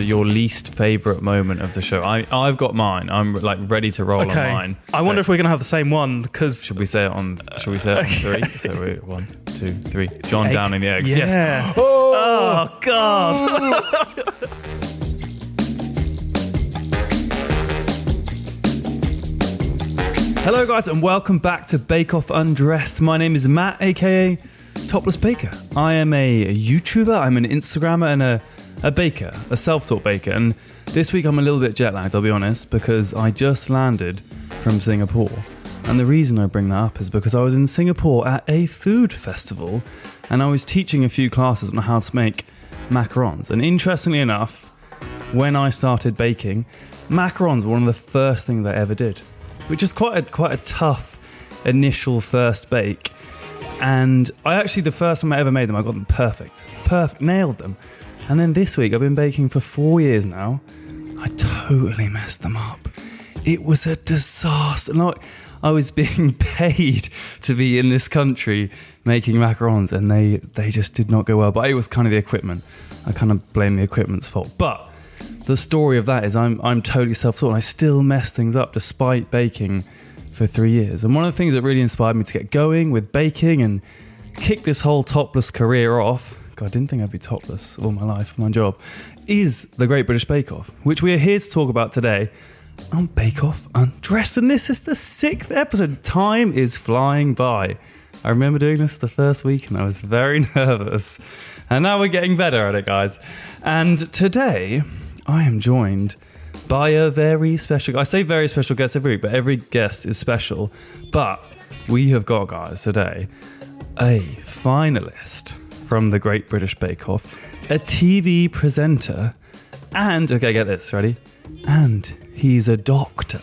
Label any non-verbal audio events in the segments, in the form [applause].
Your least favorite moment of the show. I I've got mine. I'm like ready to roll Okay. on mine. I wonder Uh, if we're going to have the same one because. should we say it on? Should we say it on three? So we're one, two, three. Jon downing the eggs. Yeah. Yes. [gasps] Oh, God. [laughs] Hello, guys, and welcome back to Bake Off Undressed. My name is Matt, aka Topless Baker. I am a YouTuber, I'm an Instagrammer, and a, a baker, a self taught baker. And this week I'm a little bit jet lagged, I'll be honest, because I just landed from Singapore. And the reason I bring that up is because I was in Singapore at a food festival and I was teaching a few classes on how to make macarons. And interestingly enough, when I started baking, macarons were one of the first things I ever did, which is quite a, quite a tough initial first bake. And I actually, the first time I ever made them, I got them perfect, perfect, nailed them. And then this week, I've been baking for four years now. I totally messed them up. It was a disaster. Like, I was [laughs] being paid to be in this country making macarons, and they they just did not go well. But it was kind of the equipment. I kind of blame the equipment's fault. But the story of that is I'm I'm totally self-taught. and I still mess things up despite baking for three years. And one of the things that really inspired me to get going with baking and kick this whole topless career off. God, I didn't think I'd be topless all my life, my job, is the Great British Bake Off, which we are here to talk about today on Bake Off Undressed. And this is the sixth episode. Time is flying by. I remember doing this the first week and I was very [laughs] nervous. And now we're getting better at it, guys. And today, I am joined by a very special I say very special guest every week, but every guest is special. But we have got, guys, today a finalist from the Great British Bake Off, a TV presenter, and okay, get this, ready? And he's a doctor.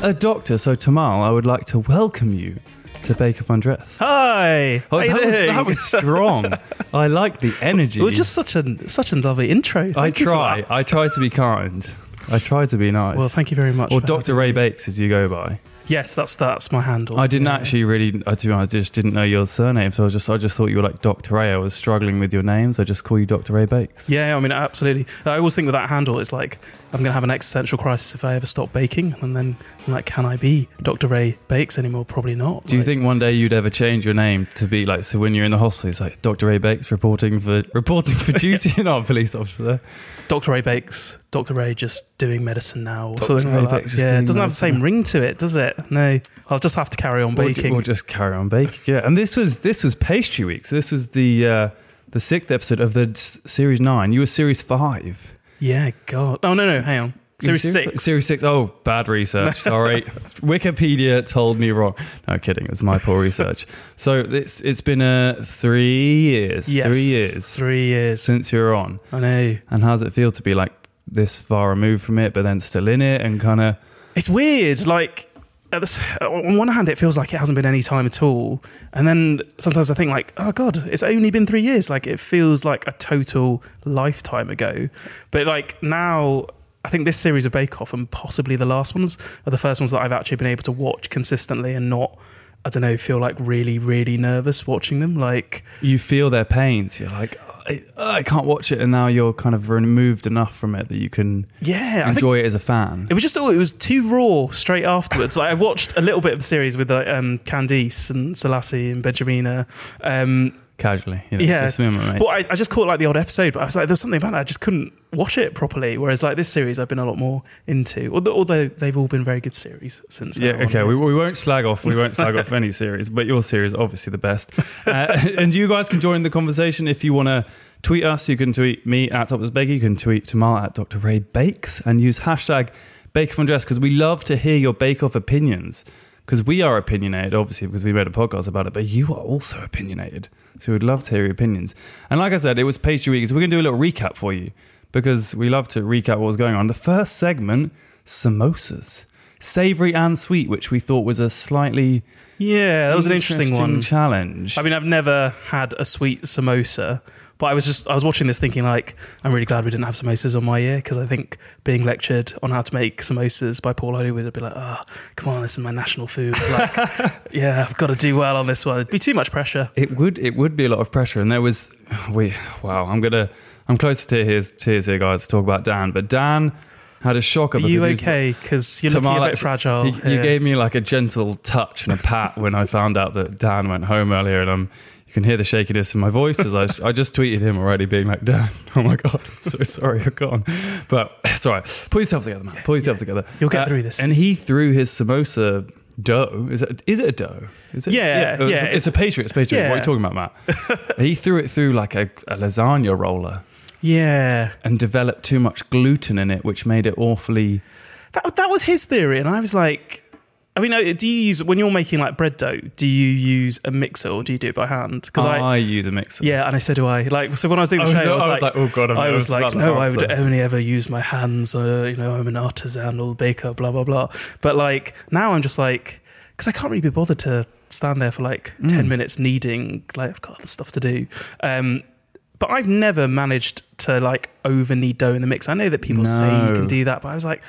A doctor. So, Tamal, I would like to welcome you to Bake Off Undressed. Hi. Oh, that, was, that was strong. [laughs] I like the energy. It was just such a such a lovely intro. I Thank for try. I try to be kind. I try to be nice. Well, thank you very much. Or Dr. Ray me. Bakes, as you go by. Yes, that's that's my handle. I didn't Yeah. actually really. I, to be honest, I just didn't know your surname, so I just I just thought you were like Dr. Ray. I was struggling with your names. I just call you Dr. Ray Bakes. Yeah, I mean, absolutely. I always think with that handle, it's like I'm going to have an existential crisis if I ever stop baking, and then I'm like, can I be Dr. Ray Bakes anymore? Probably not. Do you think one day you'd ever change your name to be like so when you're in the hospital, it's like Dr. Ray Bakes reporting for [laughs] reporting for [laughs] duty, [laughs] not a police officer. Dr. Ray Bakes, Dr. Ray just doing medicine now, or Dr. something Ray like that? Yeah, it doesn't have the same ring to it, does it? No, I'll just have to carry on baking. or just carry on baking. Yeah, and this was this was pastry week. So this was the uh, the sixth episode of the s- series nine. You were series five. yeah, God. Oh no, no, hang on. Series six. Series six. Oh, bad research. [laughs] Sorry. Wikipedia told me wrong. No kidding. It was my poor research. So it's it's been uh, three years. Yes, Three years Three years. since you're on. I know. And how's it feel to be like this far removed from it, but then still in it and kind of It's weird. Like, at the, on one hand, it feels like it hasn't been any time at all, and then sometimes I think like, oh god, it's only been three years. Like, it feels like a total lifetime ago. But like now. I think this series of Bake Off and possibly the last ones are the first ones that I've actually been able to watch consistently and not, I don't know, feel like really, really nervous watching them. Like, you feel their pains. You're like, I, I can't watch it, and now you're kind of removed enough from it that you can yeah, enjoy it as a fan. It was just oh, it was too raw straight afterwards. like I watched a little bit of the series with like, um, Candice and Selasi and Benjamina. Um, Casually, you know, yeah, just me and my mates. well, I, I just caught like the odd episode, but I was like, there's something about it. I just couldn't watch it properly. Whereas like this series, I've been a lot more into. Although, although they've all been very good series since. Yeah, one. okay. We, we won't slag off. We won't slag [laughs] off any series, but your series obviously the best. Uh, [laughs] and you guys can join the conversation if you want to tweet us. You can tweet me at Baker. You can tweet Tamal at Dr. Ray Bakes and use hashtag Bake Off Undress because we love to hear your Bake Off opinions. because we are opinionated, obviously, because we made a podcast about it, but you are also opinionated. So we'd love to hear your opinions. And like I said, it was pastry week, so we're going to do a little recap for you because we love to recap what was going on. The first segment, samosas, savory and sweet, which we thought was a slightly Yeah, that was an interesting, one. challenge. I mean, I've never had a sweet samosa, but I was just I was watching this thinking like I'm really glad we didn't have samosas on my ear because I think being lectured on how to make samosas by Paul Hollywood would be like, oh, come on, this is my national food. Like, [laughs] yeah, I've got to do well on this one. It'd be too much pressure. It would it would be a lot of pressure, and there was we wow. I'm gonna I'm close to tears tears here, guys. To talk about Dan, but Dan had a shocker. Are you okay? Because you're looking my, a like, bit fragile. You, you gave me like a gentle touch and a pat [laughs] when I found out that Dan went home earlier, and um, you can hear the shakiness in my voice as I, I just tweeted him already, being like, Dan, [laughs] oh my god, I'm so sorry you're gone. But it's all right. Pull yourself together, man. Pull yourself together. You'll get Uh, through this. And he threw his samosa dough. Is it? Is it a dough? Is it? Yeah, it's- yeah, It's, a pastry. It's pastry. What are you talking about, Matt? [laughs] he threw it through like a, a lasagna roller yeah. and developed too much gluten in it, which made it awfully. That, that was his theory, and I was like, I mean, do you use when you're making like bread dough? Do you use a mixer or do you do it by hand? Because I, I, use a mixer. yeah, and I said, do I like? So when I was doing the I was, show, I was, I was like, like, oh god, I'm I was like, no, I would only ever use my hands. Uh, you know, I'm an artisanal baker, blah blah blah. But like now, I'm just like, because I can't really be bothered to stand there for like Mm. ten minutes kneading. Like I've got other stuff to do. Um, but I've never managed to like over knead dough in the mix. I know that people say you can do that, but I was like,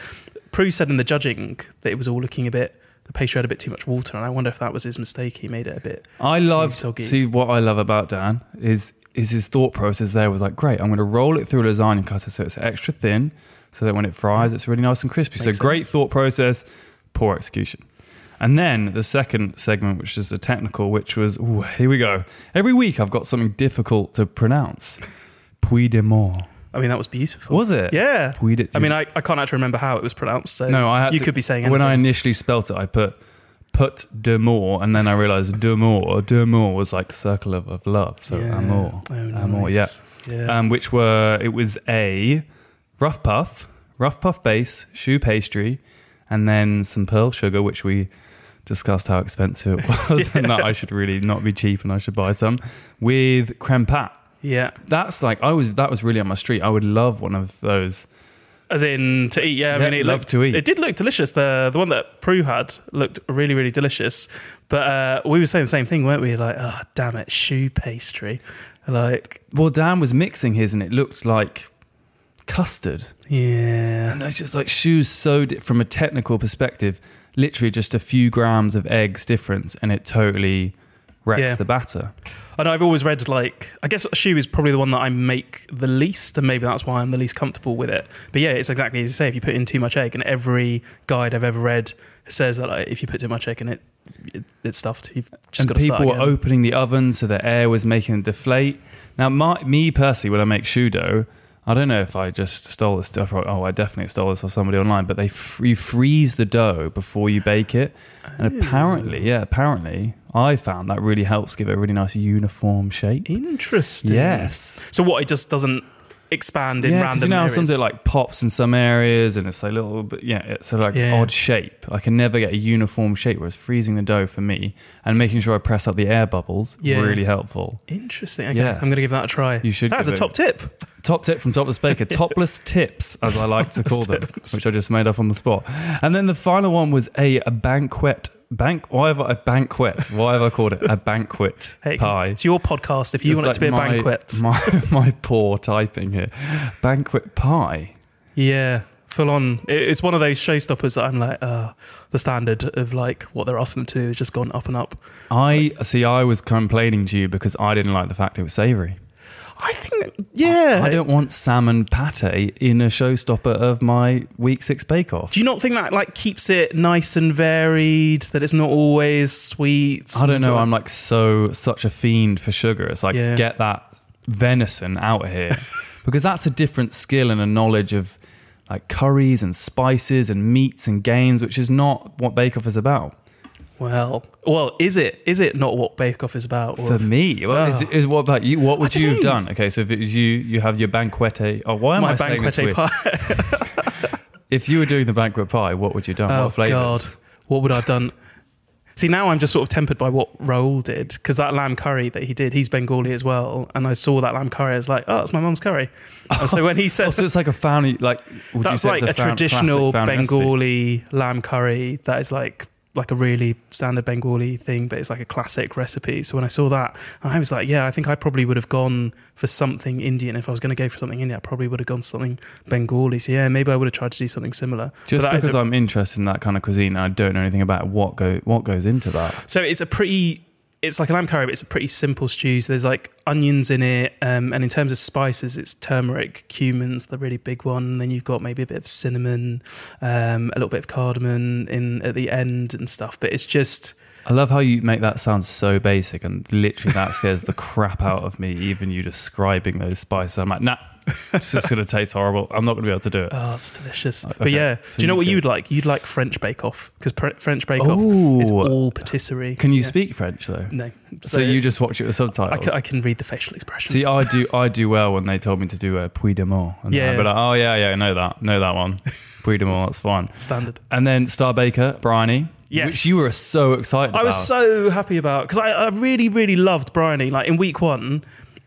Prue said in the judging that it was all looking a bit. The pastry had a bit too much water, and I wonder if that was his mistake. He made it a bit. I love soggy. see what I love about Dan is is his thought process there was like great I'm going to roll it through a lasagna cutter so it's extra thin so that when it fries mm. it's really nice and crispy so Makes great sense. thought process poor execution and then the second segment which is the technical which was ooh, here we go every week I've got something difficult to pronounce Puy de Mort I mean, that was beautiful. was it Yeah. Puy de I mean, I, I can't actually remember how it was pronounced. So no I had you to- could be saying anything. when I initially spelt it I put put de Mort and then I realized de Mort de Mort was like circle of, of love so Yeah. amour Oh, Amour, yeah. yeah. um, which were it was a rough puff, rough puff base, choux pastry, and then some pearl sugar, which we discussed how expensive it [laughs] was, and that I should really not be cheap and I should buy some with creme pat. yeah. That's like I was that was really on my street. I would love one of those. As in to eat, yeah. I Yeah, mean, it love looked, to eat. It did look delicious. The the one that Prue had looked really, really delicious. But uh, we were saying the same thing, weren't we? Like, oh, damn it, choux pastry. Like, Well, Dan was mixing his, and it looked like custard. yeah. And that's just like shoes so di- from a technical perspective, literally just a few grams of eggs difference, and it totally wrecks Yeah. the batter. And I've always read like I guess choux is probably the one that I make the least, and maybe that's why I'm the least comfortable with it. But yeah, it's exactly as you say. If you put in too much egg, and every guide I've ever read says that like, if you put too much egg in it, it it's stuffed. You've just and got to people were opening the oven so the air was making it deflate. Now, my, me personally, when I make choux dough, I don't know if I just stole this stuff. Oh, I definitely stole this off somebody online. But they f- you freeze the dough before you bake it, and apparently, yeah, apparently, I found that really helps give it a really nice uniform shape. Interesting. Yes. So what? It just doesn't expand in Yeah, random you know areas. something like pops in some areas and it's like little, but yeah, it's a like Yeah. odd shape. I can never get a uniform shape. Whereas freezing the dough for me and making sure I press out the air bubbles Yeah. really helpful. Interesting. Okay, Yes. I'm going to give that a try. You should That's a top tip. Top tip from Topless Baker, [laughs] topless tips, as I like to call them, Topless which I just made up on the spot. And then the final one was a, a banquet. Bank? Why have I a banquet? Why have I called it a banquet Hey, pie? It's your podcast. If you It's want it to be like a banquet, My, [laughs] my poor typing here. Banquet pie. yeah, full on. It's one of those showstoppers that I'm like, uh, the standard of like what they're asking them to do has just gone up and up. I see. I was complaining to you because I didn't like the fact it was savoury. I think, yeah. I don't want salmon pate in a showstopper of my week six bake off. Do you not think that like keeps it nice and varied? That it's not always sweet. I don't know. I'm like so such a fiend for sugar. It's like Yeah. get that venison out of here [laughs] because that's a different skill and a knowledge of like curries and spices and meats and games, which is not what Bake Off is about. Well, well, is it? Is it not what Bake Off is about? Or For me, well, is, Oh. is what about you? What would you have done? Okay, so if it was you, you have your banquete. Oh, why am my I saying this weird? pie. [laughs] If you were doing the banquet pie, what would you have done? oh what flavors? God, what would I have done? See, now I'm just sort of tempered by what Rahul did because that lamb curry that he did, he's Bengali as well. And I saw that lamb curry, I was like, oh, it's my mum's curry. And so when he said, [laughs] Oh, so it's like a family, like would you that's say like it's a, fam- traditional family recipe? Bengali lamb curry that is like like a really standard Bengali thing, but it's like a classic recipe. So when I saw that, I was like, yeah, I think I probably would have gone for something Indian. If I was going to go for something Indian, I probably would have gone something Bengali. So yeah, maybe I would have tried to do something similar. Just But that is because i I'm interested in that kind of cuisine and I don't know anything about what go what goes into that. So it's a pretty, it's like a lamb curry, but it's a pretty simple stew. So there's like onions in it, um, and in terms of spices, it's turmeric, cumin's the really big one. And then you've got maybe a bit of cinnamon, um, a little bit of cardamom in at the end and stuff. But it's just, I love how you make that sound so basic and literally that scares the crap out of me. Even you describing those spices, I'm like, nah, it's just gonna taste horrible. I'm not gonna be able to do it. oh, it's delicious. Uh, okay, But yeah, so do you know you what you'd like? You'd like French Bake Off because French Bake Off Oh, is all patisserie. can you Yeah. speak French though? No. So, you just watch it with I subtitles. can, I can read the facial expressions. See, I do. I do well when they told me to do a Puy de Mort. And Yeah. I'd be like, oh yeah, yeah, I know that, know that one. Puy de Mort, that's fine. [laughs] Standard. And then Star Baker, Briony, Yes. which you were so excited I was so happy about because I, I really, really loved Briony. Like in week one,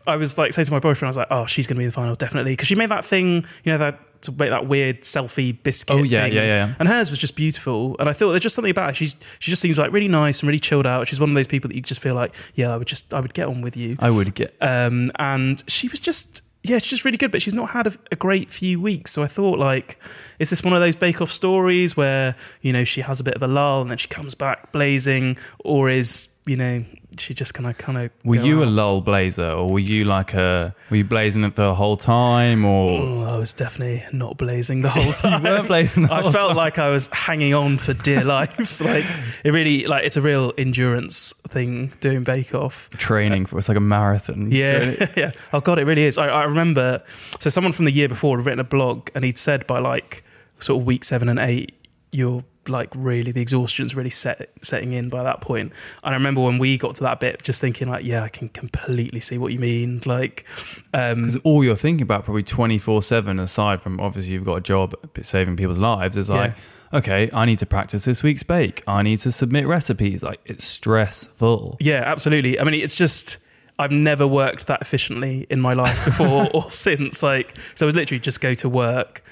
I was like saying to my boyfriend, I was like, "Oh, she's going to be in the finals definitely," because she made that thing, you know, that to make that weird selfie biscuit. Oh, yeah, thing. yeah, yeah. And hers was just beautiful, and I thought there's just something about her. She's she just seems like really nice and really chilled out. She's one of those people that you just feel like, yeah, I would just I would get on with you. I would get. Um, and she was just, yeah, she's just really good, but she's not had a, a great few weeks. So I thought, like, is this one of those Bake Off stories where, you know, she has a bit of a lull and then she comes back blazing? Or is, you know, she just kind of, kind of. Were you a lull blazer, or were you like a? Were you blazing it the whole time, or Oh, I was definitely not blazing the whole [laughs] time. you weren't blazing? I felt time? like I was hanging on for dear [laughs] life. like it really, like it's a real endurance thing doing Bake Off. training for it's like a marathon. Yeah, [laughs] yeah. Oh god, it really is. I, I remember. So someone from the year before had written a blog, and he'd said by like sort of week seven and eight, you're like really the exhaustion's really set setting in by that point. And I remember when we got to that bit, just thinking like, yeah, I can completely see what you mean. Like, um, Because all you're thinking about, probably 24 7, aside from obviously you've got a job saving people's lives, is like, okay, I need to practice this week's bake. I need to submit recipes. Like, it's stressful. Yeah, absolutely. I mean, it's just I've never worked that efficiently in my life before [laughs] or since. Like, so I would literally just go to work,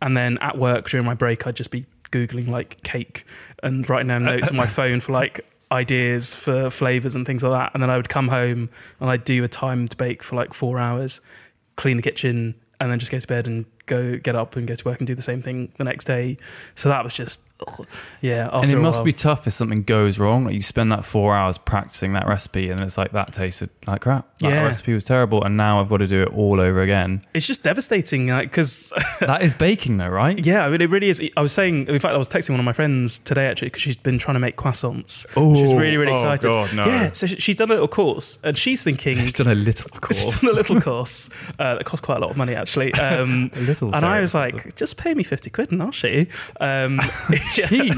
and then at work during my break, I'd just be googling like cake and writing down uh, notes on my uh, phone for like ideas for flavors and things like that. And then I would come home and I'd do a timed bake for like four hours, clean the kitchen, and then just go to bed and go get up and go to work and do the same thing the next day. So that was just, yeah. After and it must be tough if something goes wrong. Like, you spend that four hours practicing that recipe, and it's like, that tasted like crap. That Yeah. recipe was terrible, and now I've got to do it all over again. It's just devastating, like because [laughs] that is baking, though, right? Yeah, I mean, it really is. I was saying, in fact, I was texting one of my friends today actually because she's been trying to make croissants. Oh, she's really, really oh, excited. God, no. Yeah, so she's done a little course and she's thinking. It's still a little course, She's done a little [laughs] [laughs] course uh, that cost quite a lot of money actually. Um, A little and I was like, just pay me 50 quid and I'll show you. Um. [laughs] cheap.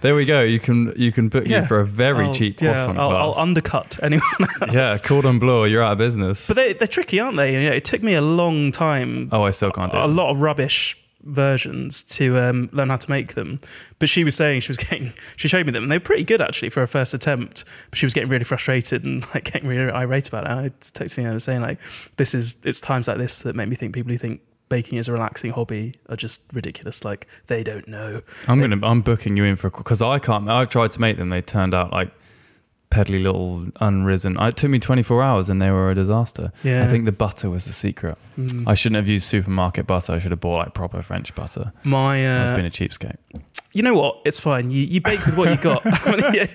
there we go. You can you can book Yeah. you for a very I'll- cheap yeah, croissant I'll, I'll undercut anyone [laughs] yeah, cordon bleu. You're out of business. But they, they're tricky, aren't they? You know, it took me a long time oh, I still can't do a it. lot of rubbish versions to um, learn how to make them. But she was saying she was [laughs] getting, she showed me them and they were pretty good actually for her first attempt. But she was getting really frustrated and like getting really irate about it. I was texting her and saying like, this is, it's times like this that make me think people who think baking is a relaxing hobby are just ridiculous. Like they don't know. I'm gonna. I'm booking you in for because I can't. I've tried to make them. They turned out like peddly little unrisen. It took me 24 hours and they were a disaster. Yeah. I think the butter was the secret. Mm. I shouldn't have used supermarket butter. I should have bought like proper French butter. My, uh, been a cheapskate. You know what? It's fine. You, you bake with what you got. [laughs] [laughs] Yeah.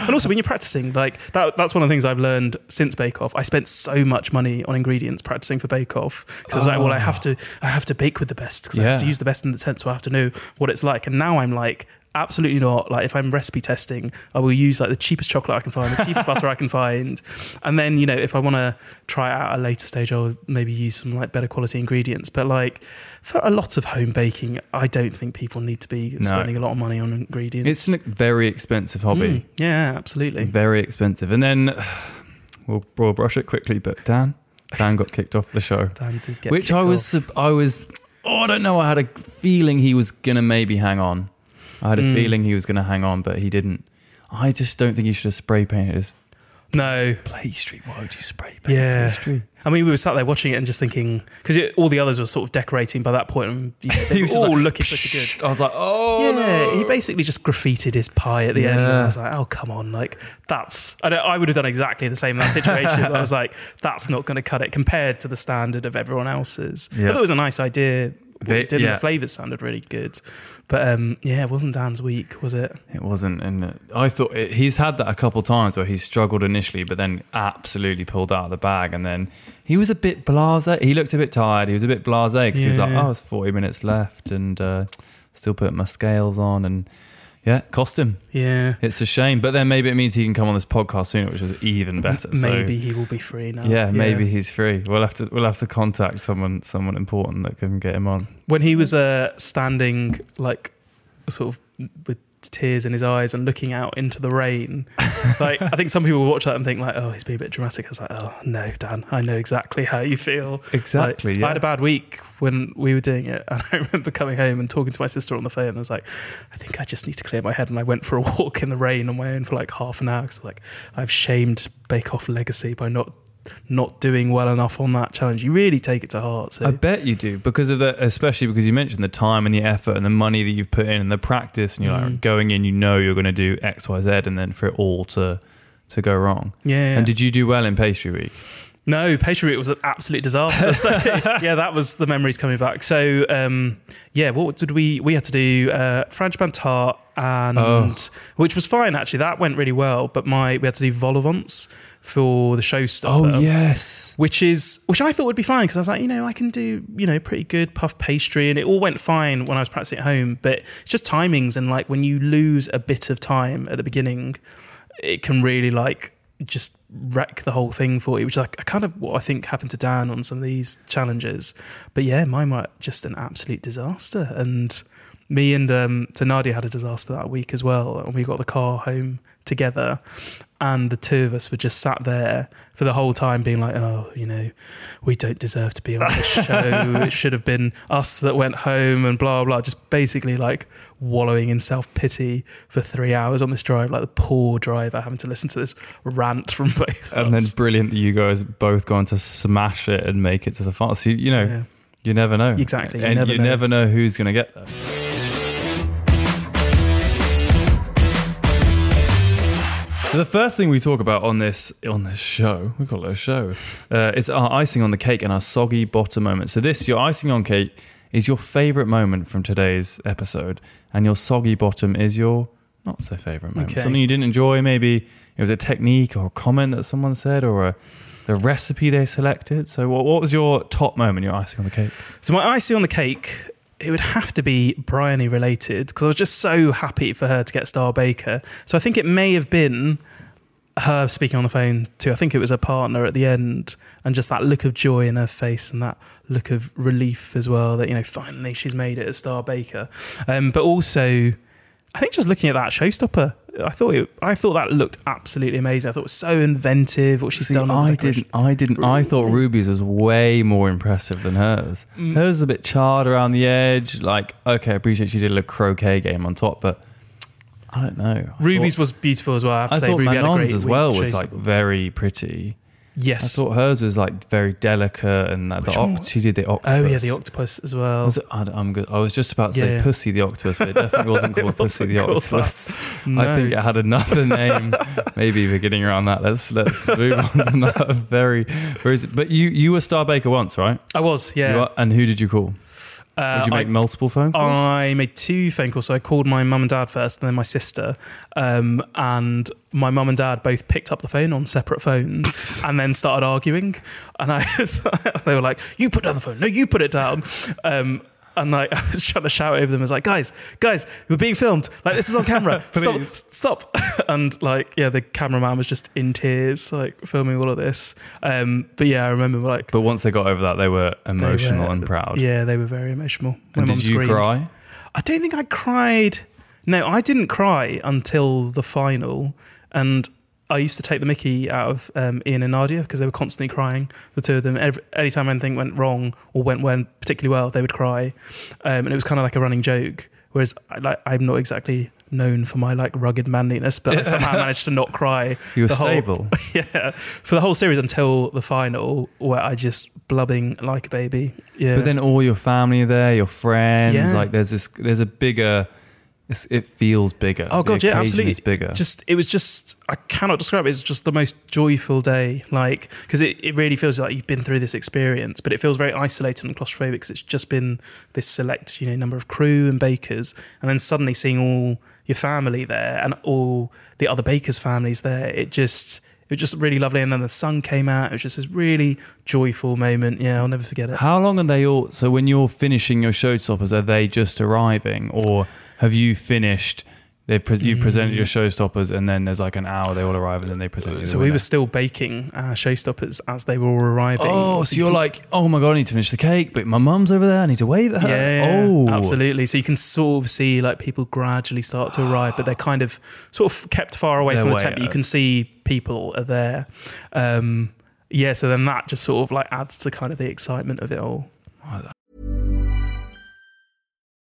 And also, when you're practicing, like that, that's one of the things I've learned since Bake Off. I spent so much money on ingredients practicing for Bake Off because I was like, well, I ah. have to, I have to bake with the best because I have to use the best in the tent, so I have to know what it's like. And now I'm like. Absolutely not. Like if I'm recipe testing, I will use like the cheapest chocolate I can find, the cheapest [laughs] butter I can find, and then you know if I want to try it out at a later stage, I'll maybe use some like better quality ingredients. But like for a lot of home baking, I don't think people need to be No. spending a lot of money on ingredients. It's a very expensive hobby. Mm, yeah, absolutely. Very expensive. And then [sighs] we'll, we'll brush it quickly. But Dan, Dan got kicked off the show. [laughs] Dan did get which I was. I was, oh, I don't know. I had a feeling he was gonna maybe hang on. I had a Mm. feeling he was gonna hang on, but he didn't. I just don't think you should have spray painted his No, pastry. Why would you spray paint Yeah. pastry? I mean, we were sat there watching it and just thinking because all the others were sort of decorating by that point, and you know, [laughs] they He were all like, looking pretty good. I was like, oh yeah, no. he basically just graffitied his pie at the end. And I was like, oh come on, like that's. I, don't, I would have done exactly the same in that situation. but I was [laughs] like, that's not going to cut it compared to the standard of everyone else's. Yeah. I thought it was a nice idea. They- it did yeah. the flavors sounded really good, but um, yeah, it wasn't Dan's week, was it? It wasn't, and uh, I thought it, he's had that a couple times where he struggled initially, but then absolutely pulled out of the bag, and then he was a bit blasé. He looked a bit tired. He was a bit blasé because he was like, Yeah. "Oh, it's forty minutes left, and uh, still putting my scales on, and yeah, cost him. Yeah. It's a shame, but then maybe it means he can come on this podcast sooner, which is even better. So, Maybe he will be free now. yeah, maybe he's free. We'll have to we'll have to contact someone someone important that can get him on. when he was uh, standing like sort of with tears in his eyes and looking out into the rain. [laughs] Like i think some people will watch that and think like oh he's being a bit dramatic. I was like oh no dan i know exactly how you feel. Exactly. Like, i had a bad week when we were doing it [laughs] and i remember coming home and talking to my sister on the phone and i was like i think i just need to clear my head and i went for a [laughs] walk in the rain on my own for like half an hour because like i've shamed bake off legacy by not not doing well enough on that challenge you really take it to heart so I bet you do because of the, especially because you mentioned the time and the effort and the money that you've put in and the practice, and you're like Mm. going in, you know you're going to do X, Y, Z, and then for it all to to go wrong. yeah And did you do well in pastry week? No, pastry week was an absolute disaster. So [laughs] yeah, that was the memories coming back. So um, yeah, what did we? We had to do uh, frangipane tart and Oh. which was fine actually. That went really well. But my we had to do vol for the showstopper. Oh yes, Which is which I thought would be fine because I was like, you know, I can do you know pretty good puff pastry, and it all went fine when I was practicing at home. But it's just timings, and like when you lose a bit of time at the beginning, it can really like just wreck the whole thing for you, which is like kind of what I think happened to Dan on some of these challenges. But yeah, mine were just an absolute disaster. And me and um, had a disaster that week as well, and we got the car home together. And the two of us were just sat there for the whole time, being like, "Oh, you know, we don't deserve to be on this [laughs] show. it should have been us that went home," and blah blah. Just basically like wallowing in self pity for three hours on this drive, like the poor driver having to listen to this rant from [laughs] both. and then brilliant that you guys both going to smash it and make it to the final. So you, you know, Yeah. you never know Exactly, you and never you know. never know who's going to get there. So the first thing we talk about on this on this show, we call it a show, uh, is our icing on the cake and our soggy bottom moment. So this, your icing on cake, is your favourite moment from today's episode, and your soggy bottom is your not so favourite moment. Okay. Something you didn't enjoy, maybe it was a technique or a comment that someone said, or a the recipe they selected. So what, what was your top moment? Your icing on the cake? So my icing on the cake, it would have to be Briony related because I was just so happy for her to get Star Baker. So I think it may have been her speaking on the phone to I think it was her partner at the end and just that look of joy in her face and that look of relief as well that you know finally she's made it as Star Baker. Um, but also I think just looking at that showstopper I thought it, I thought that looked absolutely amazing. I thought it was so inventive what she's See, done. I didn't. I didn't. I thought Ruby's was way more impressive than hers. Mm. Hers is a bit charred around the edge. Like, okay, I appreciate she did a little croquet game on top, but I don't know. I Ruby's thought, was beautiful as well. I have to I say, thought Ruby Manon's great as well was like very pretty. Yes. I thought hers was like very delicate, and that the one? oct- she did the octopus. Oh yeah, the octopus as well. Was it, I, am good. I was just about to say Yeah. Pussy the Octopus, but it definitely wasn't [laughs] It called Pussy wasn't the called Octopus. No. [laughs] I think it had another name, [laughs] maybe beginning around that. Let's let's move on from that. Very, very. But you you were Star Baker once, right? I was, You yeah. are- and who did you call? Uh, Did you make I, multiple phone calls? I made two phone calls. So I called my mum and dad first, and then my sister. Um, and my mum and dad both picked up the phone on separate phones, [laughs] and then started arguing. And I, was, [laughs] they were like, "You put down the phone. No, you put it down." Um, and like [laughs] I was trying to shout over them, I was like, "Guys, guys, we're being filmed. Like this is on camera. [laughs] stop, stop!" [laughs] and like, yeah, the cameraman was just in tears, like filming all of this. Um, but yeah, I remember like but once they got over that, they were they emotional were- and proud. Yeah, they were very emotional. My And did you screamed. cry? I don't think I cried. No, I didn't cry until the final. And I used to take the mickey out of um, Ian and Nadiya because they were constantly crying, the two of them. Every, anytime anything went wrong or went, went particularly well, they would cry. Um, and it was kind of like a running joke. Whereas I, like, I'm not exactly known for my like rugged manliness, but I [laughs] somehow managed to not cry. You were the whole- stable. [laughs] yeah, for the whole series until the final, where I just blubbing like a baby. Yeah, But then all your family are there, your friends. Yeah. Like there's this, there's a bigger. It's, it feels bigger. Oh god, yeah, absolutely. Is bigger. Just it was just I cannot describe it. It's just the most joyful day, like because it, it really feels like you've been through this experience, but it feels very isolated and claustrophobic because it's just been this select you know number of crew and bakers, and then suddenly seeing all your family there and all the other bakers' families there. It just it was just really lovely, and then the sun came out. It was just this really joyful moment. Yeah, I'll never forget it. How long are they all? So when you're finishing your showstoppers, are they just arriving, or have you finished? They've pre- you've presented your showstoppers, and then there's like an hour they all arrive, and then they present. you the So we were still baking our showstoppers as they were all arriving. Oh, so you're like, oh my god, I need to finish the cake, but my mum's over there. I need to wave at her. Yeah, oh, absolutely. So you can sort of see like people gradually start to arrive, but they're kind of sort of kept far away They're from the tent. But you can see people are there. Um, yeah, so then that just sort of like adds to kind of the excitement of it all.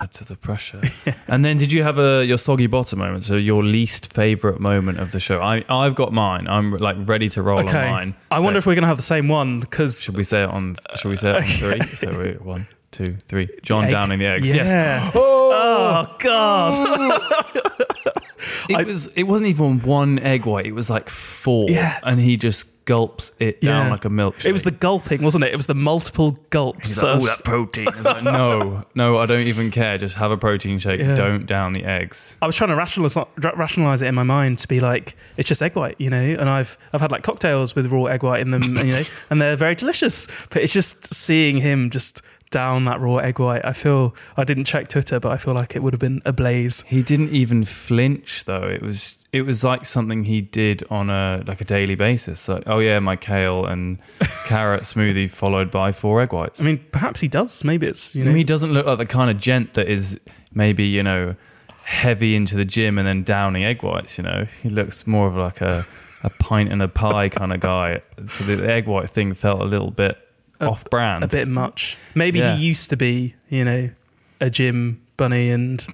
add to the pressure. [laughs] and then, did you have a your soggy bottom moment? So your least favorite moment of the show? I I've got mine. I'm like ready to roll on mine. I wonder Uh, if we're going to have the same one because should we say it on? Should we say it on [laughs] three? So we one, two, three. Jon Egg. downing the eggs. Yeah. Yes. [gasps] Oh, God. [laughs] It was. It wasn't even one egg white. It was like four. Yeah. And he just gulps it down Yeah. like a milkshake. It was the gulping, wasn't it? It was the multiple gulps. He's like, that- oh, that protein. It's like, no, [laughs] no, I don't even care. Just have a protein shake. Yeah. Don't down the eggs. I was trying to rationalize, rationalize it in my mind to be like, it's just egg white, you know. And I've I've had like cocktails with raw egg white in them, and, you know, [laughs] and they're very delicious. But it's just seeing him just down that raw egg white. I feel I didn't check Twitter, but I feel like it would have been a blaze. He didn't even flinch though. It was it was like something he did on a like a daily basis. Like, oh yeah, my kale and [laughs] carrot smoothie followed by four egg whites. I mean, perhaps he does. Maybe it's you I know. mean, he doesn't look like the kind of gent that is maybe you know heavy into the gym and then downing egg whites. You know, he looks more of like a a pint and a pie kind of guy. So the egg white thing felt a little bit off brand. a bit much. Maybe Yeah. he used to be, you know, a gym bunny, and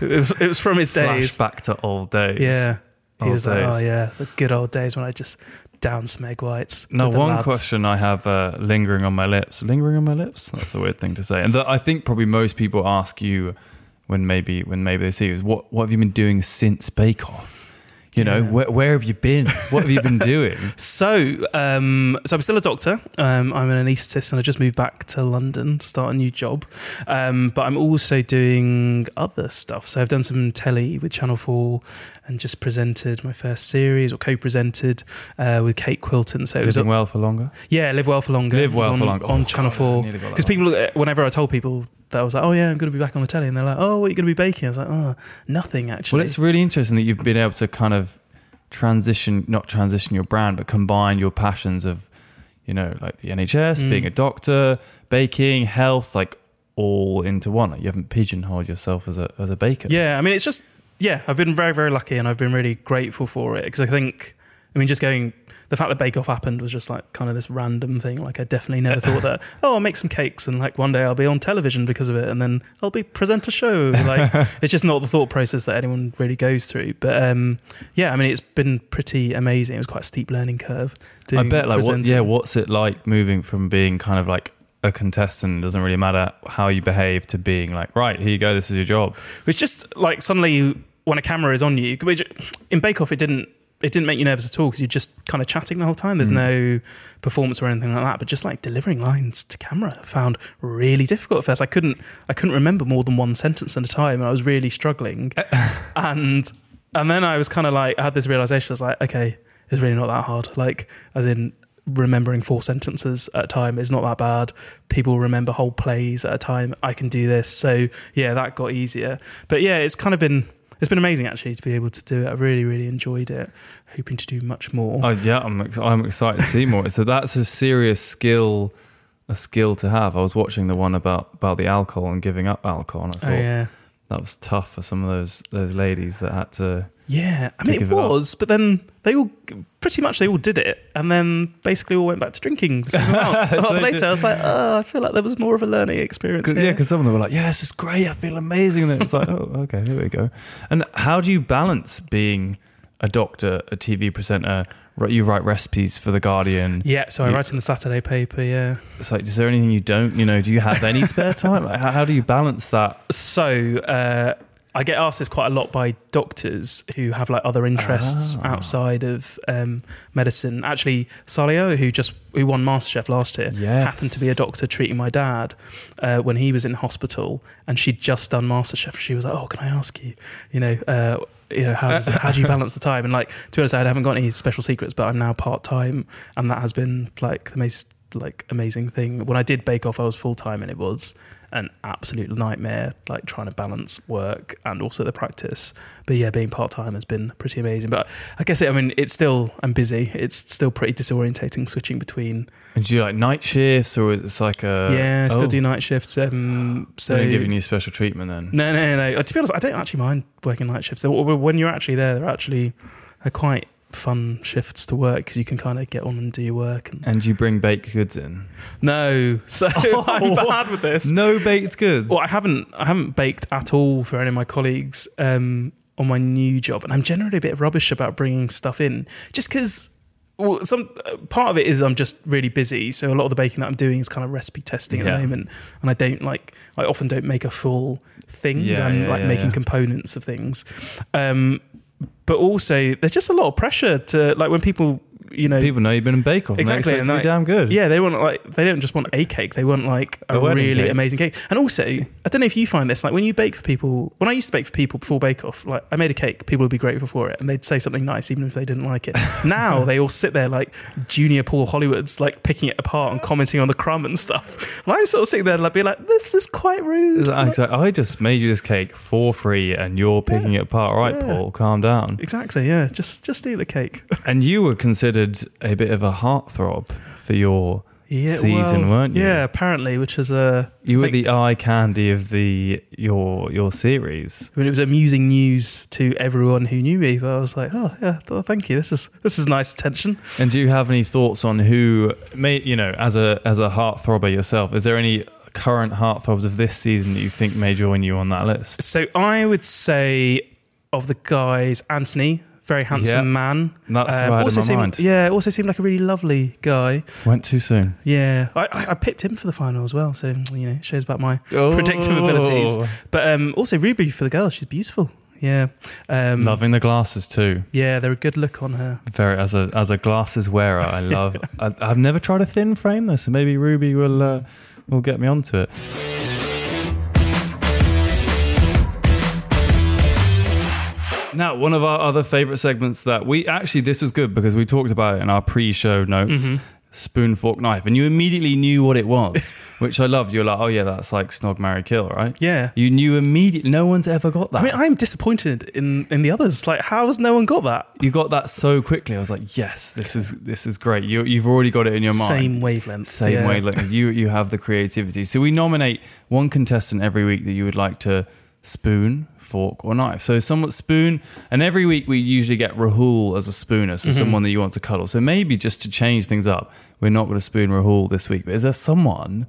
it was it was from his days. Flashback to old days. Yeah, he Old was like, oh yeah, the good old days when I just down egg whites. Now, one lads. question I have uh, lingering on my lips. Lingering on my lips? That's a weird thing to say. And that I think probably most people ask you when maybe when maybe they see you is what what have you been doing since Bake Off? You know, Yeah. where, where have you been? What have you been doing? [laughs] So, um, so I'm still a doctor. Um, I'm an anaesthetist, and I just moved back to London to start a new job. Um, but I'm also doing other stuff. So I've done some telly with Channel Four, and just presented my first series or co-presented uh, with Kate Quilton. So it was Living well for longer. Yeah, live well for longer. Live Well on, for Longer. on Oh, Channel God, Four. nearly got that Because people, look- whenever I told people that I was like, "Oh yeah, I'm going to be back on the telly," and they're like, "Oh, what are you going to be baking?" I was like, "Oh, nothing actually." Well, it's really interesting that you've been able to kind of transition, not transition your brand, but combine your passions of, you know, like the NHS, Mm. being a doctor, baking, health, like all into one. Like you haven't pigeonholed yourself as a as a baker. yeah. I mean, it's just yeah. I've been very very lucky, and I've been really grateful for it because I think, I mean, just going. The fact that Bake Off happened was just like kind of this random thing. Like I definitely never thought that. [laughs] Oh, I'll make some cakes and like one day I'll be on television because of it, and then I'll be present a show. Like [laughs] it's just not the thought process that anyone really goes through. But um, yeah, I mean, it's been pretty amazing. It was quite a steep learning curve. I bet like what yeah, what's it like moving from being kind of like a contestant. It doesn't really matter how you behave to being like, right, here you go, this is your job. It's just like suddenly when a camera is on you, in Bake Off it didn't it didn't make you nervous at all because you're just kind of chatting the whole time. There's mm. no performance or anything like that. But just like delivering lines to camera, I found really difficult at first. I couldn't I couldn't remember more than one sentence at a time, and I was really struggling. [laughs] and and then I was kind of like I had this realization. I was like, okay, it's really not that hard. Like as in remembering four sentences at a time is not that bad. People remember whole plays at a time. I can do this. So yeah, that got easier. But yeah, it's kind of been it's been amazing actually to be able to do it. I really, really enjoyed it. Hoping to do much more. Oh yeah, I'm ex- I'm excited to see more. so that's a serious skill, a skill to have. I was watching the one about about the alcohol and giving up alcohol, and I oh thought yeah. That was tough for some of those those ladies that had to. Yeah, I mean it it was, but then they all pretty much they all did it, and then basically all went back to drinking. the same amount. [laughs] A So lot later, did- I was like, oh, I feel like there was more of a learning experience. Cause, yeah, because some of them were like, "Yeah, this is great. I feel amazing." And then it's like, [laughs] "Oh, okay, here we go." And how do you balance being a doctor, a TV presenter? You write recipes for the Guardian. yeah. So I You- write in the Saturday paper. Yeah. It's like, is there anything you don't? You know, do you have any spare time? How, how do you balance that? So uh, I get asked this quite a lot by doctors who have like other interests Ah. outside of um, medicine. Actually, Saliha, who just who won MasterChef last year, Yes. happened to be a doctor treating my dad uh, when he was in hospital, and she'd just done MasterChef. She was like, "Oh, can I ask you, you know?" Uh, you know how does how do you [laughs] balance the time? And like to be honest, I haven't got any special secrets, but I'm now part time, and that has been like the most like amazing thing. When I did Bake Off, I was full time, and it was an absolute nightmare, like trying to balance work and also the practice. But yeah, being part time has been pretty amazing. But I guess it, I mean it's still I'm busy. It's still pretty disorientating switching between. And do you like night shifts or is it like a yeah, I still oh, do night shifts. Um, so they're giving you special treatment then. no, no, no. To be honest, I don't actually mind working night shifts. When you're actually there, they're actually they're quite fun shifts to work because you can kind of get on and do your work. And And you bring baked goods in. no, [laughs] so [laughs] I'm bad with this. No baked goods. Well, I haven't I haven't baked at all for any of my colleagues um, on my new job, and I'm generally a bit rubbish about bringing stuff in, just because. Well, some part of it is I'm just really busy, so a lot of the baking that I'm doing is kind of recipe testing at Yeah. the moment, and I don't like I often don't make a full thing. Yeah, I'm yeah, like making components of things, um, but also there's just a lot of pressure to like when people you know People know you've been in Bake Off. Exactly. And like- damn good. yeah, they want like they don't just want a cake; they want like a, A really cake. amazing cake. And also, I don't know if you find this like when you bake for people. When I used to bake for people before Bake Off, like I made a cake, people would be grateful for it, and they'd say something nice even if they didn't like it. [laughs] now they all sit there like junior Paul Hollywoods, like picking it apart and commenting on the crumb and stuff. [laughs] And I'm sort of sitting there like, be like, this is quite rude. It's like, I just made you this cake for free and you're picking it apart. All right, Yeah. Paul, calm down. Exactly, yeah. Just just eat the cake. And you were considered a bit of a heartthrob for your Yeah, season, well, weren't you? Yeah, apparently, which is a You were the eye candy of the your your series. I mean, it was amusing news to everyone who knew me. But I was like, oh yeah, th- thank you. This is this is nice attention. And do you have any thoughts on who may you know, as a as a heartthrobber yourself, is there any current heartthrobs of this season that you think may join you on that list? So I would say of the guys, Antony, very handsome Yeah. man. That's what had in also my seemed, mind. Yeah, also seemed like a really lovely guy. Went too soon. Yeah, I, I, I picked him for the final as well. So you know, shows about my predictive abilities. Oh. But um, also Ruby for the girl, she's beautiful. Yeah, um, Loving the glasses too. Yeah, they're a good look on her. Very as a as a glasses wearer, I love. [laughs] I, I've never tried a thin frame though, so maybe Ruby will uh, will get me onto it. Now, one of our other favorite segments that we actually this was good because we talked about it in our pre-show notes. Mm-hmm. Spoon, fork, knife, and you immediately knew what it was, [laughs] which I loved. You're like, oh yeah, that's like snog, marry, kill, right? Yeah. You knew immediately. No one's ever got that. I mean, I'm disappointed in in the others. Like, how has no one got that? you got that so quickly. I was like, yes, this is this is great. You you've already got it in your mind. Same wavelength. Same yeah. wavelength. You you have the creativity. So we nominate one contestant every week that you would like to spoon, fork, or knife. So somewhat spoon, and every week we usually get Rahul as a spooner, so mm-hmm. someone that you want to cuddle. So maybe just to change things up, we're not going to spoon Rahul this week. But is there someone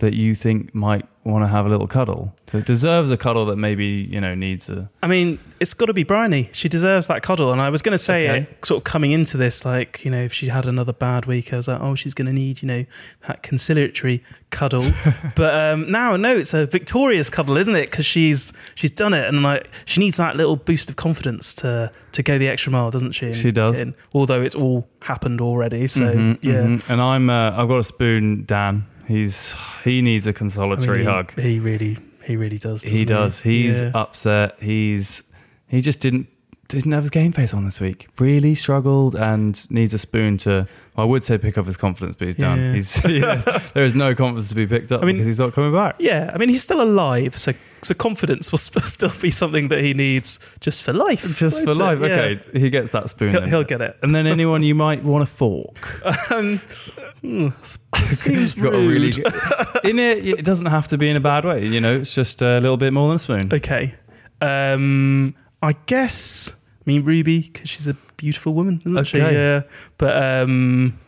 that you think might want to have a little cuddle? So it deserves a cuddle that maybe you know needs a. I mean, it's got to be Briony. She deserves that cuddle. And I was going to say, Okay. it, sort of coming into this, like, you know, if she had another bad week, I was like, oh, she's going to need, you know, that conciliatory cuddle. [laughs] but um, now, no, it's a victorious cuddle, isn't it? Because she's she's done it, and like she needs that little boost of confidence to to go the extra mile, doesn't she? And She does. although it's all happened already. So Mhm, yeah. mhm. And I'm uh, I've got a spoon, Dan. He's he needs a consolatory mean, he- hug. He, really, he really does. He does. He's Yeah. upset. He's he just didn't didn't have his game face on this week. Really struggled and needs a spoon to. I would say pick up his confidence, but he's done. Yeah. He's [laughs] there is no confidence to be picked up I mean- because he's not coming back. Yeah, I mean he's still alive, so so confidence will [laughs] still be something that he needs just for life. Just for it? life. Yeah. Okay, he gets that spoon. He'll, he'll get it. and then anyone you might want a fork. [laughs] Um, mm, seems You've got a rude. really good, in it. It doesn't have to be in a bad way. You know, it's just a little bit more than a spoon. okay, um, I guess. I mean Ruby because she's a beautiful woman, isn't she? Okay. Yeah, but um,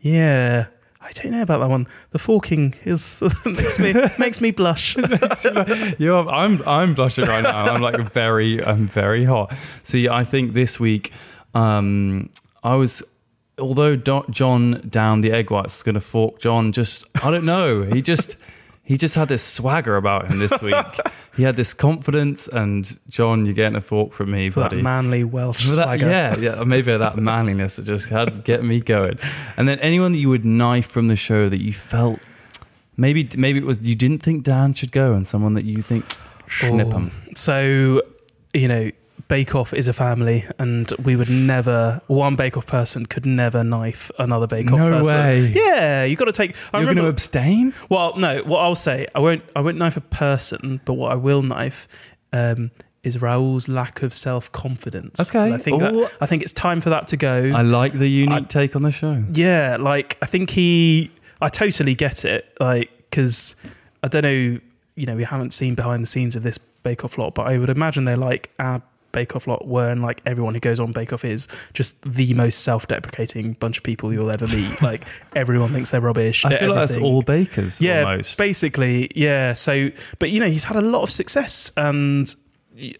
yeah. I don't know about that one. The forking is [laughs] makes me [laughs] makes me [laughs] blush. you know, I'm I'm blushing right now. I'm like very I'm very hot. See, I think this week, um, I was. Although Jon down the egg whites is going to fork Jon, just I don't know. He just he just had this swagger about him this week. [laughs] he had this confidence, and Jon, you're getting a fork from me, For that buddy. manly Welsh For that- swagger. yeah, yeah, maybe that [laughs] manliness that just had get me going. And then anyone that you would knife from the show that you felt maybe maybe it was you didn't think Dan should go, and someone that you think snip him. So, you know, Bake Off is a family, and we would never, one Bake Off person could never knife another Bake Off No person. way. Yeah, you got to take. I You're going to abstain? well, no, what I'll say, I won't, I won't knife a person, but what I will knife um, is Rahul's lack of self confidence. Okay. I think, that, I think it's time for that to go. I like the unique I- take on the show. Yeah, like I think he, I totally get it. Like, because I don't know, you know, we haven't seen behind the scenes of this Bake Off lot, but I would imagine they're like our Bake Off lot were, and like everyone who goes on Bake Off is just the most self-deprecating bunch of people you'll ever meet. [laughs] like everyone thinks they're rubbish. I feel like that's all bakers Yeah, almost. basically, yeah. So, but you know, he's had a lot of success, and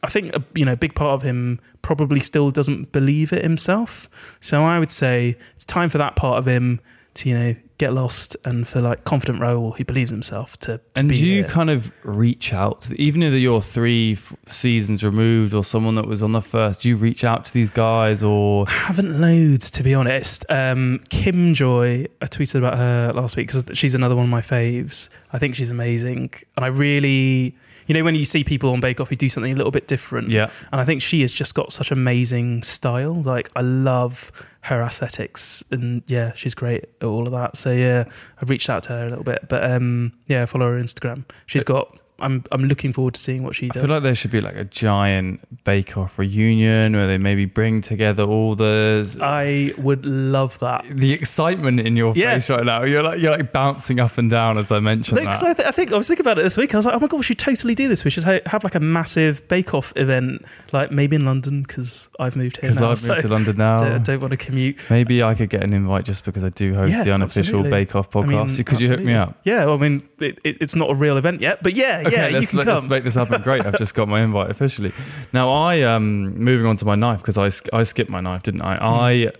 I think uh, you know, a big part of him probably still doesn't believe it himself. So, I would say it's time for that part of him to you know get lost, and for like confident Rahul who believes himself to. to and you here. kind of reach out, to, even if you're three f- seasons removed or someone that was on the first, do you reach out to these guys or haven't loads to be honest. Um, Kim Joy, I tweeted about her last week because she's another one of my faves. I think she's amazing, and I really, you know, when you see people on Bake Off who do something a little bit different, yeah? and I think she has just got such amazing style. Like I love her aesthetics, and yeah, she's great at all of that. So yeah, I've reached out to her a little bit, but um, yeah, follow her Instagram. She's got. I'm I'm looking forward to seeing what she does. I feel like there should be like a giant Bake Off reunion where they maybe bring together all the I would love that. the excitement in your Yeah. face right now. You're like you're like bouncing up and down as I mentioned No, that. I, th- I think I was thinking about it this week. I was like, oh my god, we should totally do this. We should ha- have like a massive Bake Off event, like maybe in London because I've moved here Because. I've moved so to London now. [laughs] I don't want to commute. Maybe I could get an invite just because I do host Yeah, the unofficial absolutely. Bake Off I mean, podcast. could you hook me up? Yeah, well, I mean, it, it, it's not a real event yet, but yeah, Okay, yeah, let's, can let- come. let's make this happen. Great, I've just got my invite officially. Now I um moving on to my knife because I I skipped my knife, didn't I? I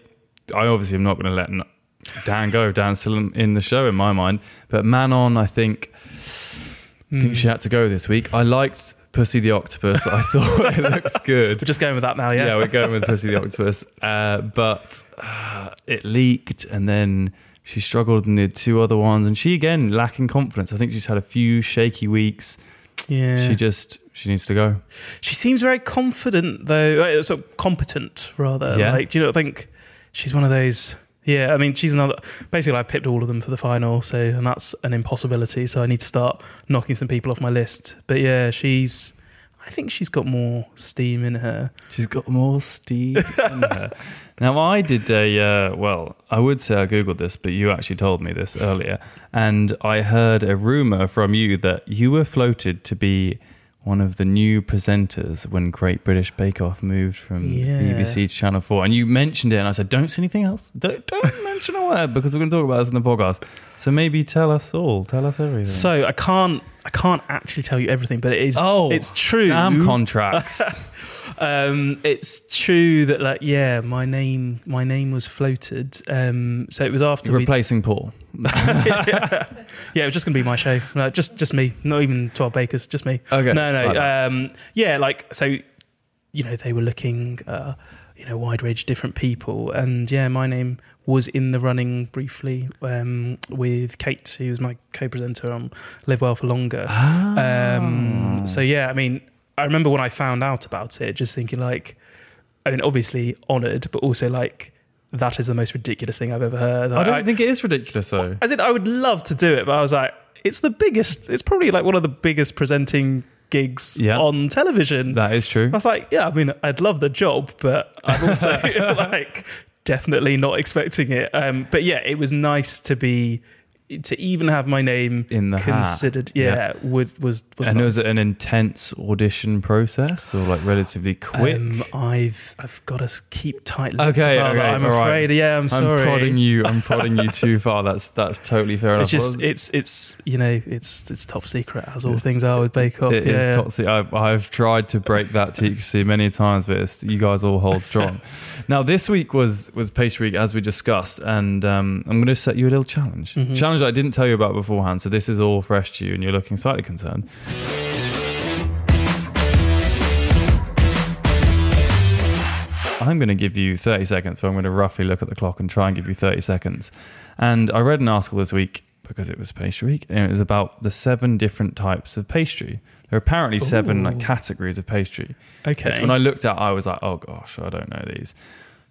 I obviously am not going to let Dan go. Dan's still in- the show in my mind, but Manon, I think Hmm. think she had to go this week. I liked Pussy the Octopus. I thought [laughs] it looks good. We're just going with that now, yeah. yeah. we're going with Pussy the Octopus. Uh, but uh, it leaked and then she struggled in the two other ones. And she, again, lacking confidence. I think she's had a few shaky weeks. yeah. She just, she needs to go. She seems very confident, though. uh, Sort of competent, rather. Yeah. Like, do you not think she's one of those? Yeah, I mean, she's another. Basically, I've picked all of them for the final, so and that's an impossibility. So I need to start knocking some people off my list. But yeah, she's. I think she's got more steam in her. She's got more steam in her. [laughs] Now, I did a, uh, well, I would say I Googled this, but you actually told me this earlier. And I heard a rumor from you that you were floated to be one of the new presenters when Great British Bake Off moved from Yeah. BBC to Channel 4. And you mentioned it, and I said, don't say anything else. Don't, don't [laughs] mention a word because we're going to talk about this in the podcast. So maybe tell us all. Tell us everything. So I can't I can't actually tell you everything, but it is oh, it's true. Damn contracts. [laughs] [laughs] um, it's true that like yeah, my name my name was floated. Um, so it was after we, Replacing Paul. [laughs] [laughs] yeah, it was just gonna be my show. No, just just me, not even twelve bakers, just me. Okay. No, no. That. um, yeah, like so, you know, they were looking, uh, you know, wide range of different people, and yeah, my name was in the running briefly um, with Kate, who was my co-presenter on Live Well for Longer. Ah. Um, so yeah, I mean, I remember when I found out about it, just thinking like, I mean, obviously honoured, but also like. That is the most ridiculous thing I've ever heard. I don't think it is ridiculous, though. As in, I would love to do it, but I was like, it's the biggest. It's probably like one of the biggest presenting gigs Yeah. on television. That is true. I was like, yeah, I mean, I'd love the job, but I'm [laughs] also [laughs] like definitely not expecting it. Um, but yeah, it was nice to be to even have my name In the hat. considered. Yeah, would was was and was it an intense audition process or like relatively quick? Um, I've I've got to keep tight. Okay, I'm okay, I'm all right. afraid. Yeah, I'm sorry I'm prodding you. I'm [laughs] prodding you too far. That's that's totally fair enough. It's just it's it's you know it's it's top secret as all It's- things are with Bake Off. It yeah. is toxic. I've, I've tried to break that secrecy many times, but it's, you guys all hold strong. [laughs] now, this week was was pastry week, as we discussed, and um, I'm going to set you a little challenge. Mhm. Challenge that I didn't tell you about beforehand, so this is all fresh to you, and you're looking slightly concerned. I'm going to give you 30 seconds, so I'm going to roughly look at the clock and try and give you 30 seconds. And I read an article this week because it was pastry week, and it was about the seven different types of pastry. There are apparently seven like categories of pastry. Okay. When I looked at, I was like, oh gosh, I don't know these.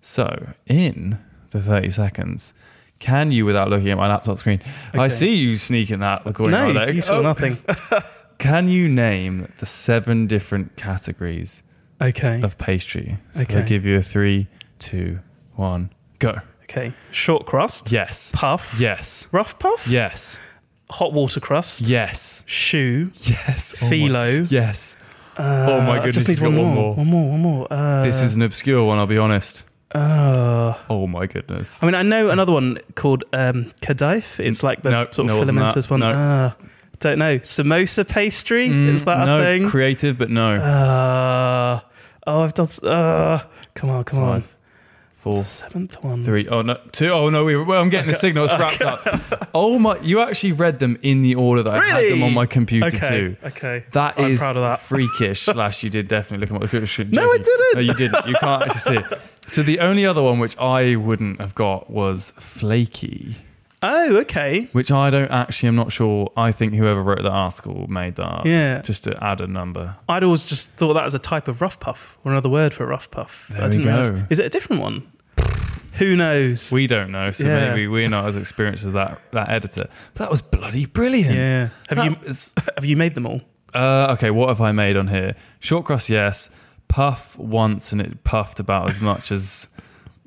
So in the 30 seconds, can you, without looking at my laptop screen, I see you sneaking that according no, to my you saw Oh. nothing. [laughs] [laughs] Can you name the seven different categories Okay. of pastry? So Okay. I'll give you a three, two, one, go. Okay. Short crust. Yes. Puff. Yes. Rough puff. Yes. Hot water crust. Yes. Choux. Yes. Oh my- Yes. Uh, Oh my I goodness, Just need one more. one more. One more. One more. Uh, this is an obscure one, I'll be honest. Uh, Oh my goodness. I mean, I know another one called um, Kadaif. It's like the No, sort of wasn't filamentous one. No. Uh, don't know. Samosa pastry. is that Mm, no, a thing? creative, but no. uh, oh, I've done. Uh, come on, come on. Five, four, Seventh one. three. Oh no, two. Oh no, we, well, I'm getting the signal. It's wrapped up. Oh my! You actually read them in the order that I had them on my computer Okay. too. Okay. That I'm is proud of that. freakish. Slash, you did definitely look at my computer. [laughs] No, I didn't. No, you didn't. You can't actually see it. [laughs] So the only other one which I wouldn't have got was flaky, Oh, okay. which I don't actually. I'm not sure. I think whoever wrote that article made that up. Yeah. Just to add a number. I'd always just thought that was a type of rough puff or another word for a rough puff. There I we go. Is it a different one? Who knows? We don't know, so Yeah. maybe we're not as experienced as that that editor. But that was bloody brilliant. yeah. Have That you [laughs] have you made them all? Uh, okay, what have I made on here? Short crust, yes. Puff once, and it puffed about as much as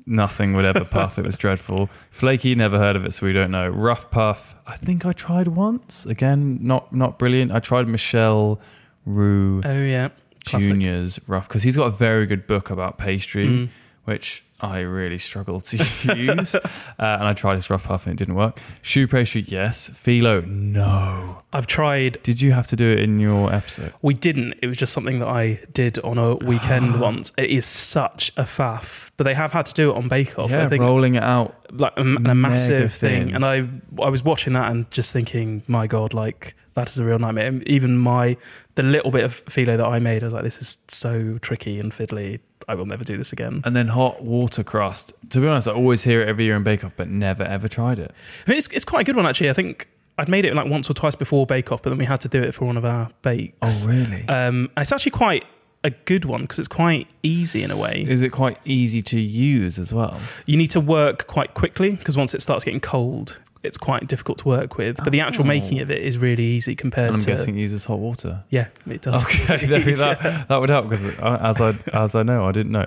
nothing would ever puff. It was dreadful. Flaky, never heard of it, so we don't know. Rough puff, I think I tried once. Again, not not brilliant. I tried Michel Roux Oh yeah. Classic. Junior's rough because he's got a very good book about pastry, Mm. which I really struggled to [laughs] use. uh, and I tried this rough puff and it didn't work. Choux pastry, yes. Phyllo, no. I've tried. Did you have to do it in your episode? We didn't. It was just something that I did on a weekend [gasps] once. It is such a faff, but they have had to do it on Bake Off. yeah, I think rolling it out. like a, a massive thing. thing. And I I was watching that and just thinking, my god, like that is a real nightmare. Even my the little bit of phyllo that I made, I was like, this is so tricky and fiddly. I will never do this again. And then hot water crust. To be honest, I always hear it every year in Bake Off, but never ever tried it. I mean, it's it's quite a good one actually. I think I'd made it like once or twice before Bake Off, but then we had to do it for one of our bakes. Oh, really? Um, and it's actually quite a good one because it's quite easy in a way. Is it quite easy to use as well? You need to work quite quickly because once it starts getting cold, it's quite difficult to work with. But the actual Oh. making of it is really easy compared to And I'm to. guessing it uses hot water. yeah, it does. Okay, [laughs] that, that would help because as I as I know, I didn't know.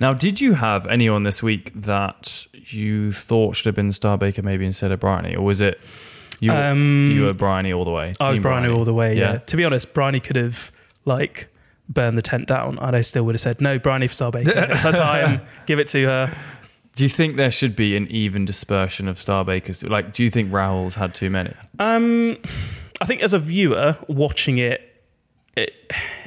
Now, did you have anyone this week that you thought should have been Star Baker maybe instead of Briony, or was it you? were- Um, you were Briony all the way. I was Briony all the way. Yeah. Yeah. To be honest, Briony could have like burned the tent down, and I still would have said no. Briony for Star Baker. [laughs] it's her time. Give it to her. Do you think there should be an even dispersion of Star Bakers? Like, do you think Rahul's had too many? Um, I think as a viewer watching it, it,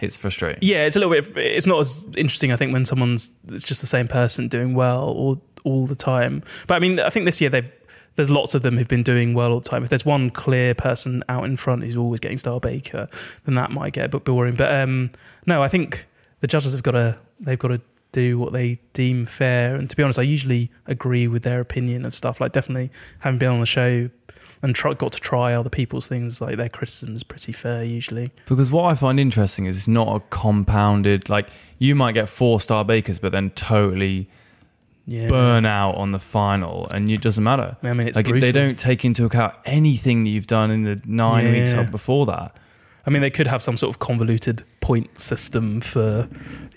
It's frustrating. yeah, it's a little bit. It's not as interesting. I think when someone's it's just the same person doing well all all the time. But I mean, I think this year they've. There's lots of them who've been doing well all the time. If there's one clear person out in front who's always getting Star Baker, then that might get a bit boring. But um, no, I think the judges have got to they've got to do what they deem fair. And to be honest, I usually agree with their opinion of stuff. Like definitely having been on the show and try, got to try other people's things, like their criticism is pretty fair usually. Because what I find interesting is it's not a compounded. Like, you might get four Star Bakers, but then totally Yeah, burn out on the final, and it doesn't matter. I mean, it's like they don't take into account anything that you've done in the nine weeks up before that, I mean, they could have some sort of convoluted point system for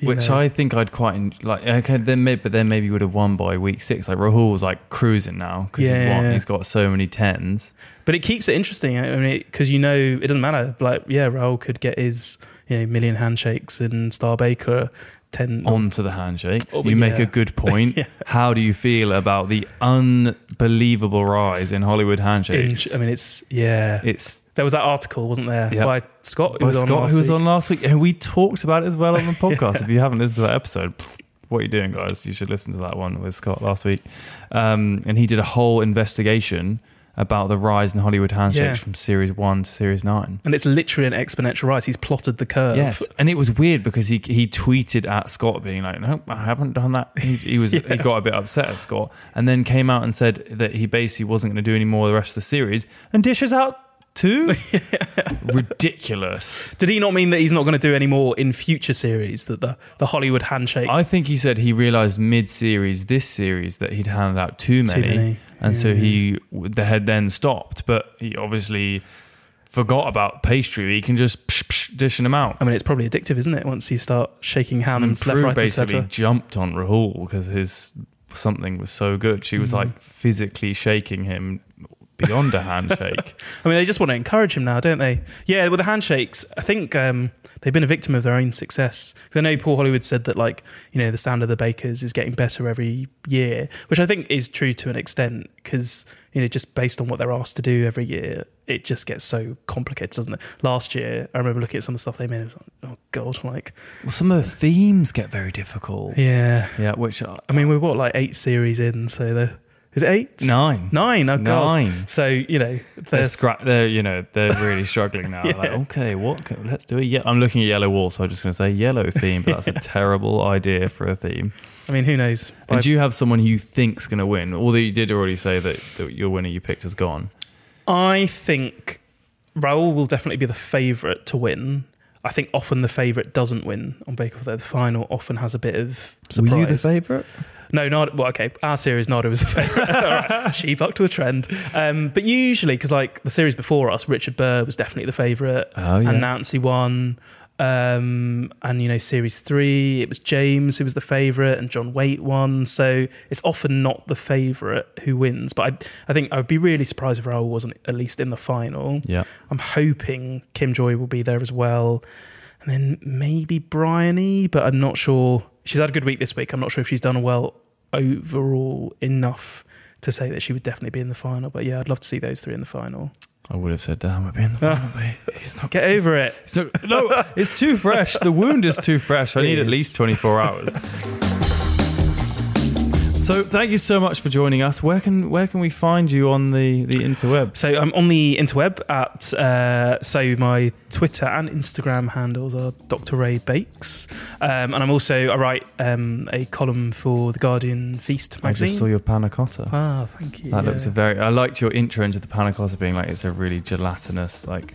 which know- I think I'd quite like. Okay, then maybe, but then maybe would have won by week six. Like Rahul was like cruising now because he's Yeah. He's got so many tens. But it keeps it interesting. I mean, because you know, it doesn't matter. Like, yeah, Rahul could get his you know million handshakes and Star Baker ten. onto the handshakes. Oh, you make a good point. [laughs] Yeah. How do you feel about the unbelievable rise in Hollywood in, handshakes? I mean, it's yeah. it's there was that article, wasn't there, Yeah. by Scott, who by was on Scott last who was week. on last week, and we talked about it as well on the [laughs] podcast. If you haven't listened to that episode, pff, what are you doing, guys? You should listen to that one with Scott last week. Um, and he did a whole investigation about the rise in Hollywood handshakes Yeah. from series one to series nine. and it's literally an exponential rise. He's plotted the curve. Yes, and it was weird because he he tweeted at Scott being like, "No, I haven't done that." He, he was [laughs] he got a bit upset at Scott, and then came out and said that he basically wasn't going to do any more of the rest of the series, and dishes out two. [laughs] Ridiculous. Did he not mean that he's not going to do any more in future series? That the the Hollywood handshake. I think he said he realized mid-series this series that he'd handed out too Too many, many. and so he the had then stopped, but he obviously forgot about pastry. He can just psh, psh, dishing them out. I mean, it's probably addictive, isn't it? Once you start shaking And hands left, Prue right, basically jumped on Rahul because his something was so good. She Mm. was like physically shaking him beyond a [laughs] handshake. I mean, they just want to encourage him now, don't they? Yeah, with the handshakes, I think um, they've been a victim of their own success. Because I know Paul Hollywood said that, like, you know, the sound of the Bakers is getting better every year, which I think is true to an extent because, you know, just based on what they're asked to do every year, it just gets so complicated, doesn't it? Last year, I remember looking at some of the stuff they made. I was like, oh, God, like, well, some of the themes get very difficult. yeah. Yeah, which uh, I mean, we're what, like eight series in, so the. Is it eight? nine. Nine, oh God. Nine. So, you know, They're, scra- they're you know they're really struggling [laughs] now. Yeah. Like okay, what? can- Let's do a ye- I'm looking at yellow wall, so I'm just going to say yellow theme, but that's a [laughs] terrible idea for a theme. I mean, who knows? And do you have someone who you think's going to win? Although you did already say that, that your winner you picked has gone. I think Rahul will definitely be the favourite to win. I think often the favourite doesn't win on Bake Off. though. The final often has a bit of surprise. Were you the favourite? No, not well. Okay, our series Nadiya was [laughs] the favourite. All right, she bucked the trend. Um, but usually, because like the series before us, Richard Burr was definitely the favourite, Oh yeah. and Nancy won. Um, and you know, series three, it was James who was the favourite, and John Waite won. So it's often not the favourite who wins. But I, I think I would be really surprised if Rahul wasn't at least in the final. yeah. I'm hoping Kim Joy will be there as well. And then maybe Briony, but I'm not sure. She's had a good week this week. I'm not sure if she's done well overall enough to say that she would definitely be in the final. But yeah, I'd love to see those three in the final. I would have said, "Damn, I'd be in the final." Ah. but It's not Get over it. It's not- no, it's too fresh. The wound is too fresh. I It need at least 24 hours. [laughs] So thank you so much for joining us. Where can where can we find you on the the interwebs? So I'm on the interweb at uh, so my Twitter and Instagram handles are Dr. Ray Bakes, um, and I'm also I write um, a column for the Guardian Feast I magazine. just saw your panna cotta. Ah, thank you. That yeah. looks a very. I liked your intro into the panna cotta being like it's a really gelatinous like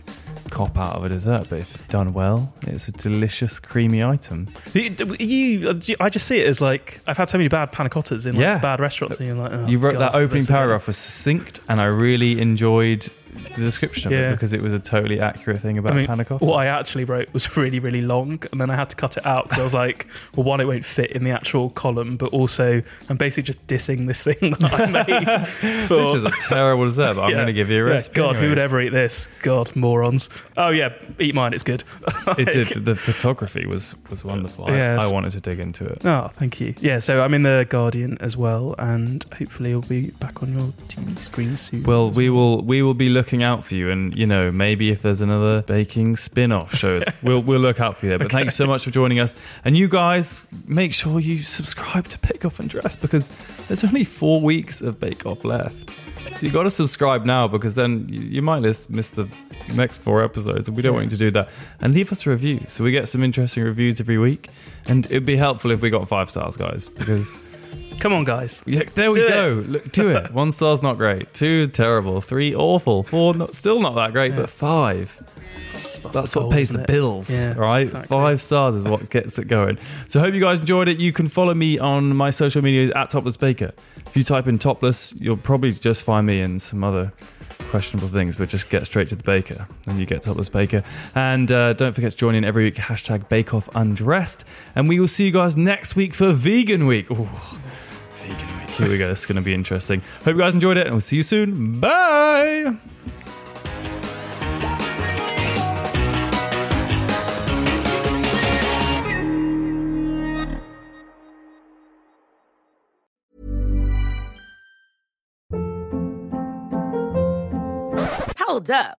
cop out of a dessert, but if done well, it's a delicious creamy item. You, uh, you, I just see it as like I've had so many bad panna cottas in like Yeah. bad restaurants, and you're like, oh, you wrote God, that opening let's do it. paragraph was succinct, and I really enjoyed the description of Yeah. it because it was a totally accurate thing about I mean, panna cotta. what I actually wrote was [laughs] really, really long, and then I had to cut it out because I was like, well, one, it won't fit in the actual column, but also I'm basically just dissing this thing that I [laughs] made. For, this is a terrible dessert, but I'm Yeah. going to give you a Yeah, recipe. God, who would anyways. ever eat this? God, morons. Oh yeah, eat mine. It's good. It did. [laughs] The photography was was wonderful. I, Yes. I wanted to dig into it. Oh, thank you. Yeah, so I'm in the Guardian as well, and hopefully you'll be back on your TV screen soon. Well, we will we will be looking out for you, and you know maybe if there's another baking spin-off show, [laughs] we'll we'll look out for you there. But thank you so much for joining us, and you guys make sure you subscribe to Bake Off Undressed because there's only four weeks of Bake Off left. So you got to subscribe now because then you, you might miss, miss the next four episodes, and we don't want you to do that. And leave us a review so we get some interesting reviews every week, and it'd be helpful if we got five stars, guys, because. Come on, guys. Yeah, there we Do it. go. Look, do it. One star's not great. Two terrible. Three awful. Four not, still not that great. But five. That's, That's what goal, pays the bills, Yeah, right? exactly. Five stars is what gets it going. So, hope you guys enjoyed it. You can follow me on my social media at Topless Baker. If you type in Topless, you'll probably just find me and some other questionable things, but just get straight to the baker and you get Topless Baker. And uh, don't forget to join in every week, hashtag Bake Off Undressed. And we will see you guys next week for Vegan Week. Ooh, Here we go. This is going to be interesting. Hope you guys enjoyed it, and we'll see you soon. Bye. Hold up.